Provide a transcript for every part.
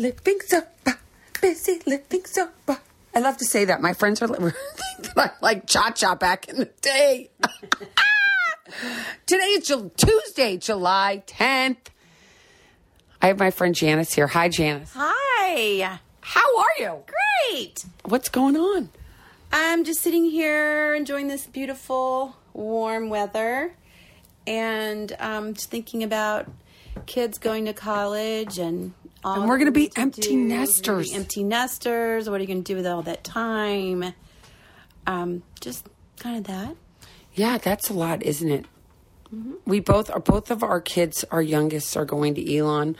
living sober, busy living sober. I love to say that. My friends are li- think that I like cha cha back in the day. Today is Ju- Tuesday, July 10th. I have my friend Janice here. Hi, Janice. Hi. How are you? Great. What's going on? I'm just sitting here enjoying this beautiful warm weather and um, just thinking about kids going to college and And we're gonna be empty do. We're be nesters. Empty nesters. What are you going to do with all that time? Um, just kind of that. Yeah, that's a lot, isn't it? We both are. Both of our kids, our youngest, are going to Elon.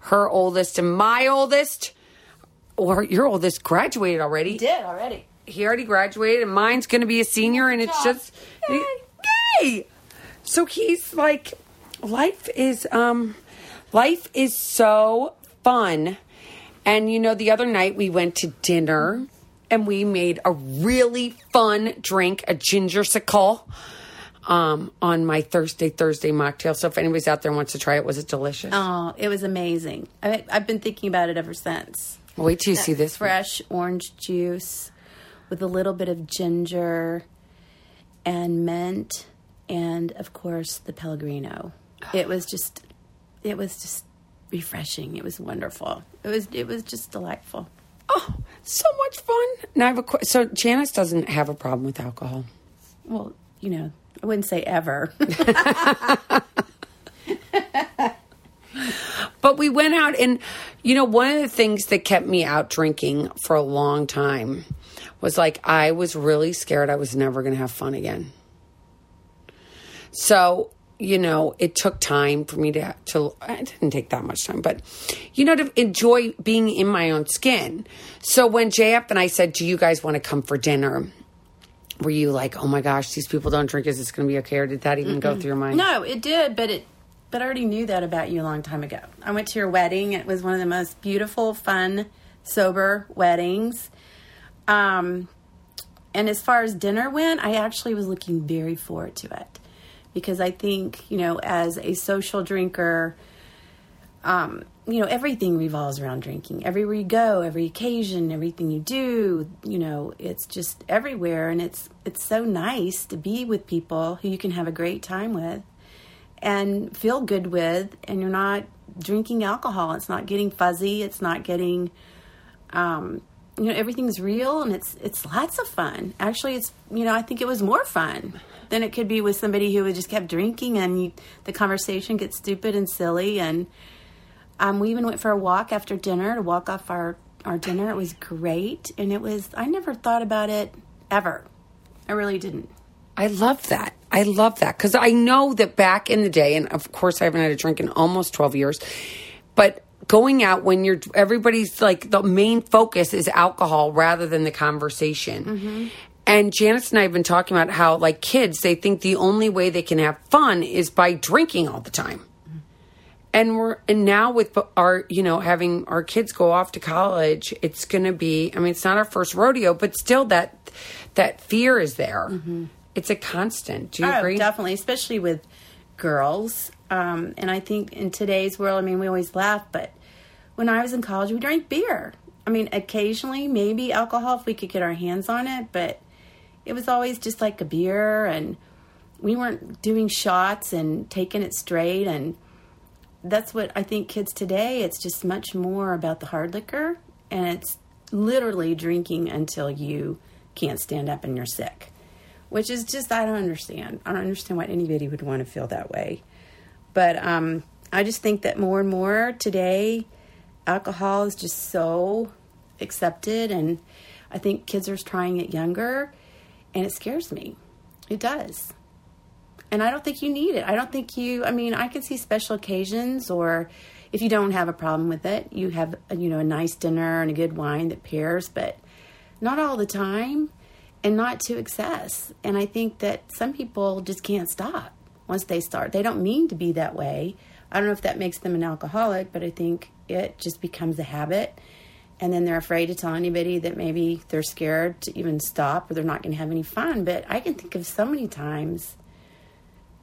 Her oldest and my oldest, or your oldest, graduated already. Did already. He already graduated, and mine's going to be a senior, and it's just Yay. yay. So he's like, life is um, life is so fun. And you know, the other night we went to dinner and we made a really fun drink, a ginger sickle, um, on my Thursday Thursday mocktail. So if anybody's out there wants to try it, was it delicious? Oh, it was amazing. I, I've been thinking about it ever since. Wait till you see this. one. fresh orange juice with a little bit of ginger and mint and of course the pellegrino it was just it was just refreshing it was wonderful it was it was just delightful Oh, so much fun. Now I have a qu- so Janice doesn't have a problem with alcohol. well you know i wouldn't say ever But we went out and you know one of the things that kept me out drinking for a long time was like I was really scared I was never going to have fun again. So, you know, it took time for me to to it didn't take that much time, but you know to enjoy being in my own skin. So when JF and I said, "Do you guys want to come for dinner?" Were you like, "Oh my gosh, these people don't drink. Is this going to be okay?" Or did that even go through your mind? no it did but it but i already knew that about you a long time ago i went to your wedding it was one of the most beautiful fun sober weddings um and as far as dinner went i actually was looking very forward to it because i think you know as a social drinker um, you know, everything revolves around drinking. Everywhere you go, every occasion, everything you do, you know, it's just everywhere, and it's it's so nice to be with people who you can have a great time with and feel good with, and you're not drinking alcohol. It's not getting fuzzy. It's not getting, um, you know, everything's real, and it's it's lots of fun. Actually, it's you know, I think it was more fun than it could be with somebody who just kept drinking, and you, the conversation gets stupid and silly, and um, we even went for a walk after dinner to walk off our, our dinner. It was great. And it was, I never thought about it ever. I really didn't. I love that. I love that because I know that back in the day, and of course I haven't had a drink in almost twelve years, but going out when you're everybody's like the main focus is alcohol rather than the conversation. Mm-hmm. And Janice and I have been talking about how like kids they think the only way they can have fun is by drinking all the time. Mm-hmm. And we're and now with our you know having our kids go off to college, it's going to be. I mean, it's not our first rodeo, but still that that fear is there. Mm-hmm. It's a constant. Do you Oh, agree? definitely, especially with girls. Um, and I think in today's world, I mean, we always laugh, but when I was in college, we drank beer. I mean, occasionally, maybe alcohol if we could get our hands on it, but it was always just like a beer, and we weren't doing shots and taking it straight. And that's what I think kids today, it's just much more about the hard liquor, and it's literally drinking until you can't stand up and you're sick which is just I don't understand. I don't understand why anybody would want to feel that way. But um, I just think that more and more today, alcohol is just so accepted, and I think kids are trying it younger, and it scares me. It does. And I don't think you need it. I don't think you. I mean, I can see special occasions, or if you don't have a problem with it, you have you know a nice dinner and a good wine that pairs, but not all the time and not to excess. And I think that some people just can't stop once they start. They don't mean to be that way. I don't know if that makes them an alcoholic, but I think it just becomes a habit. And then they're afraid to tell anybody that maybe they're scared to even stop or they're not going to have any fun. But I can think of so many times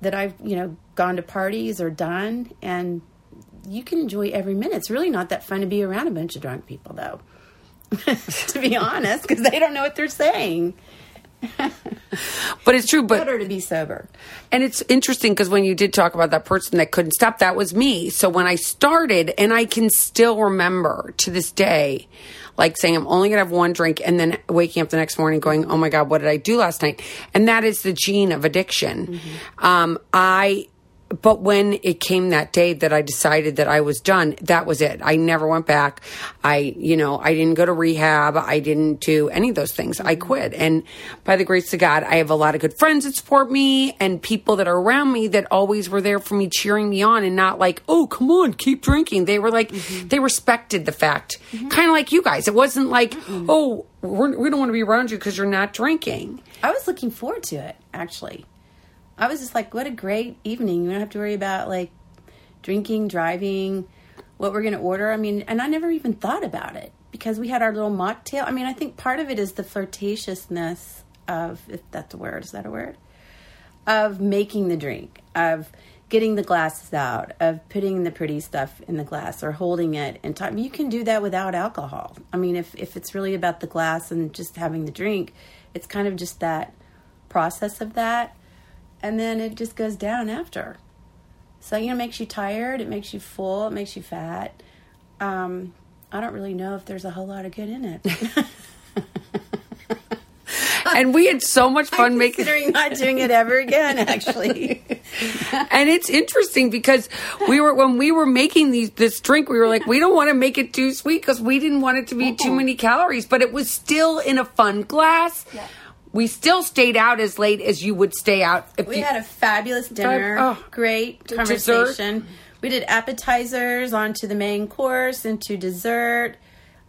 that I've, you know, gone to parties or done and you can enjoy every minute. It's really not that fun to be around a bunch of drunk people, though. to be honest, because they don't know what they're saying. but it's true. But better to be sober. And it's interesting because when you did talk about that person that couldn't stop, that was me. So when I started, and I can still remember to this day, like saying I'm only gonna have one drink, and then waking up the next morning going, "Oh my god, what did I do last night?" And that is the gene of addiction. Mm-hmm. Um, I but when it came that day that I decided that I was done, that was it. I never went back. I, you know, I didn't go to rehab. I didn't do any of those things. I quit. And by the grace of God, I have a lot of good friends that support me and people that are around me that always were there for me, cheering me on and not like, oh, come on, keep drinking. They were like, mm-hmm. they respected the fact, mm-hmm. kind of like you guys. It wasn't like, mm-hmm. oh, we're, we do not want to be around you because you're not drinking. I was looking forward to it, actually. I was just like, what a great evening. You don't have to worry about like drinking, driving, what we're going to order. I mean, and I never even thought about it because we had our little mocktail. I mean, I think part of it is the flirtatiousness of, if that's a word, is that a word? Of making the drink, of getting the glasses out, of putting the pretty stuff in the glass or holding it and time. You can do that without alcohol. I mean, if, if it's really about the glass and just having the drink, it's kind of just that process of that and then it just goes down after. So you know, it makes you tired, it makes you full, it makes you fat. Um, I don't really know if there's a whole lot of good in it. and we had so much fun I'm making considering not doing it ever again actually and it's interesting because we were when we were making these this drink we were like we don't want to make it too sweet because we didn't want it to be too many calories but it was still in a fun glass yeah we still stayed out as late as you would stay out. we you, had a fabulous dinner. Oh, great conversation. Dessert. We did appetizers onto the main course into dessert.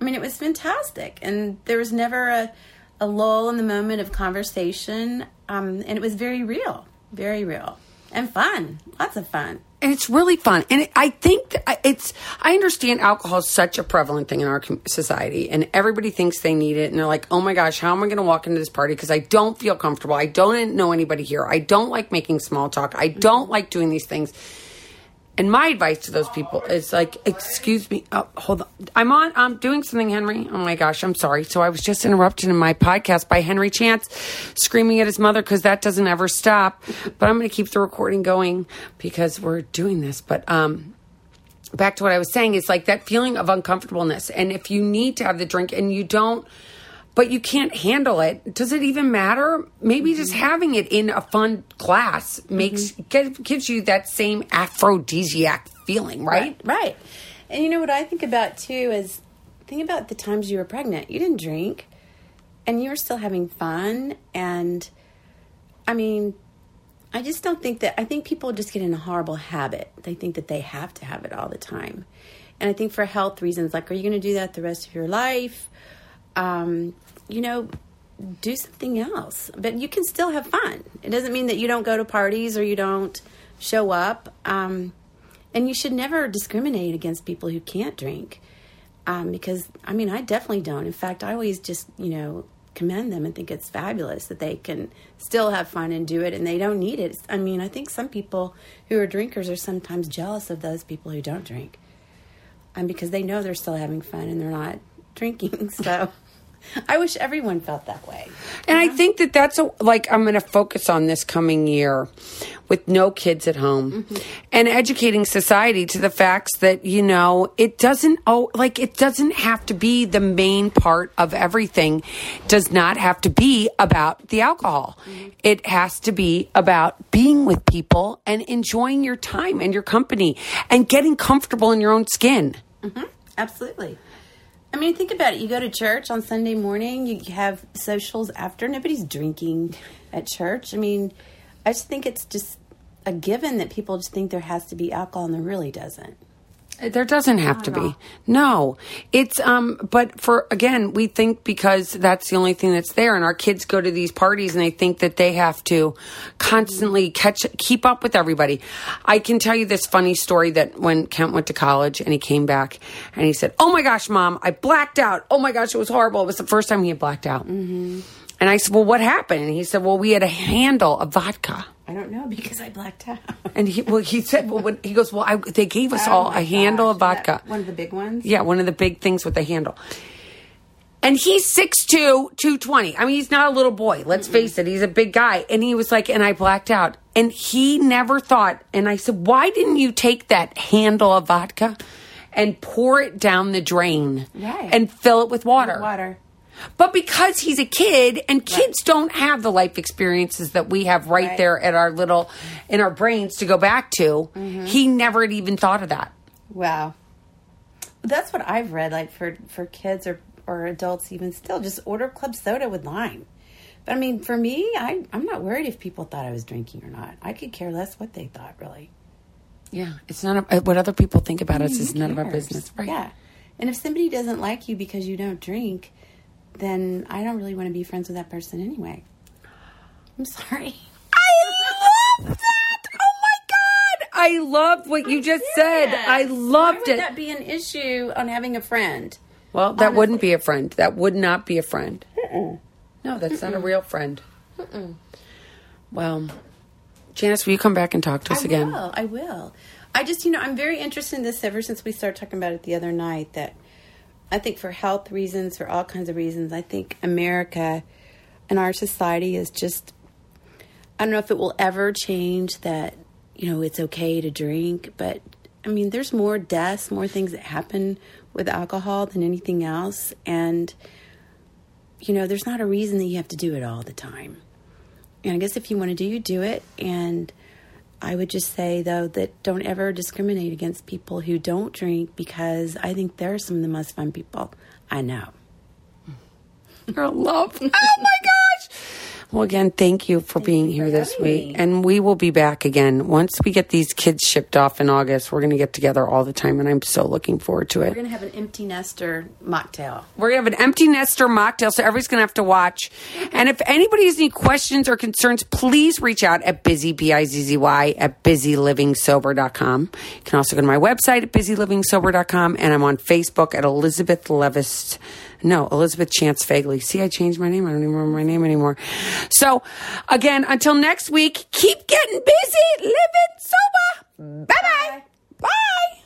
I mean, it was fantastic, and there was never a, a lull in the moment of conversation, um, and it was very real, very real, and fun. Lots of fun and it's really fun. And I think it's, I understand alcohol is such a prevalent thing in our society, and everybody thinks they need it. And they're like, oh my gosh, how am I going to walk into this party? Because I don't feel comfortable. I don't know anybody here. I don't like making small talk. I don't like doing these things. And my advice to those people is like, excuse me, oh, hold on. I'm on, I'm doing something, Henry. Oh my gosh, I'm sorry. So I was just interrupted in my podcast by Henry Chance screaming at his mother because that doesn't ever stop. But I'm going to keep the recording going because we're doing this. But, um, back to what I was saying is like that feeling of uncomfortableness. And if you need to have the drink and you don't, but you can't handle it. Does it even matter? Maybe mm-hmm. just having it in a fun class makes mm-hmm. gives you that same aphrodisiac feeling, right? right? Right. And you know what I think about too is think about the times you were pregnant. You didn't drink and you were still having fun and I mean I just don't think that I think people just get in a horrible habit. They think that they have to have it all the time. And I think for health reasons like are you going to do that the rest of your life? Um, you know, do something else. But you can still have fun. It doesn't mean that you don't go to parties or you don't show up. Um, and you should never discriminate against people who can't drink. Um, because, I mean, I definitely don't. In fact, I always just, you know, commend them and think it's fabulous that they can still have fun and do it and they don't need it. I mean, I think some people who are drinkers are sometimes jealous of those people who don't drink. And because they know they're still having fun and they're not drinking. So I wish everyone felt that way. And I think that that's a, like I'm going to focus on this coming year with no kids at home mm-hmm. and educating society to the facts that you know it doesn't oh like it doesn't have to be the main part of everything does not have to be about the alcohol. Mm-hmm. It has to be about being with people and enjoying your time and your company and getting comfortable in your own skin. Mm-hmm. Absolutely. I mean, think about it. You go to church on Sunday morning, you have socials after. Nobody's drinking at church. I mean, I just think it's just a given that people just think there has to be alcohol and there really doesn't. There doesn't have to be. No. It's um but for again, we think because that's the only thing that's there and our kids go to these parties and they think that they have to constantly catch keep up with everybody. I can tell you this funny story that when Kent went to college and he came back and he said, "Oh my gosh, mom, I blacked out. Oh my gosh, it was horrible. It was the first time he had blacked out." hmm And I said, well, what happened? And he said, well, we had a handle of vodka. I don't know because I blacked out. And he, well, he said, well, when, he goes, well, I, they gave us Oh all a handle gosh, of vodka. One of the big ones. Yeah, one of the big things with the handle. And he's 6'2, 220. I mean, he's not a little boy. Let's face it. He's a big guy. And he was like, and I blacked out. And he never thought, and I said, why didn't you take that handle of vodka and pour it down the drain Right. and fill it with water? Water. But because he's a kid and kids don't have the life experiences that we have right, Right. there at our little, in our brains to go back to, Mm-hmm. he never had even thought of that. Wow. That's what I've read. Like for for kids or or adults, even still, just order club soda with lime. But I mean, for me, I I'm not worried if people thought I was drinking or not. I could care less what they thought, really. Yeah, it's none of what other people think about us is none of our business, right? Yeah. And if somebody doesn't like you because you don't drink, then I don't really want to be friends with that person anyway. I'm sorry. I love that. Oh my god, I loved what you just said. I loved it. that be an issue on having a friend? well, that wouldn't be a friend. That would not be a friend. No, that's not a real friend. Well, Janice, will you come back and talk to us I again? will. I will. I just, you know, I'm very interested in this ever since we started talking about it the other night. That I think for health reasons, for all kinds of reasons, I think America and our society is just. I don't know if it will ever change that. You know, it's okay to drink, but I mean, there's more deaths, more things that happen with alcohol than anything else, and you know, there's not a reason that you have to do it all the time. And I guess if you want to do, you do it. And I would just say, though, that don't ever discriminate against people who don't drink because I think they're some of the most fun people I know. Girl, love. Oh my gosh. Well, again, thank you for being you here for this week. me. And we will be back again. Once we get these kids shipped off in August, we're going to get together all the time. And I'm so looking forward to it. We're going to have an empty nester mocktail. We're going to have an empty nester mocktail, so everybody's going to have to watch. And if anybody has any questions or concerns, please reach out at Bizzy, B-I-Z-Z-Y, at bizzylivingsober.com. You can also go to my website at bizzylivingsober.com. And I'm on Facebook at Elizabeth Levis. No, Elizabeth Chance Fagley. See, I changed my name. I don't even remember my name anymore. So, again, until next week, keep getting busy, living sober. Bye-bye. Bye.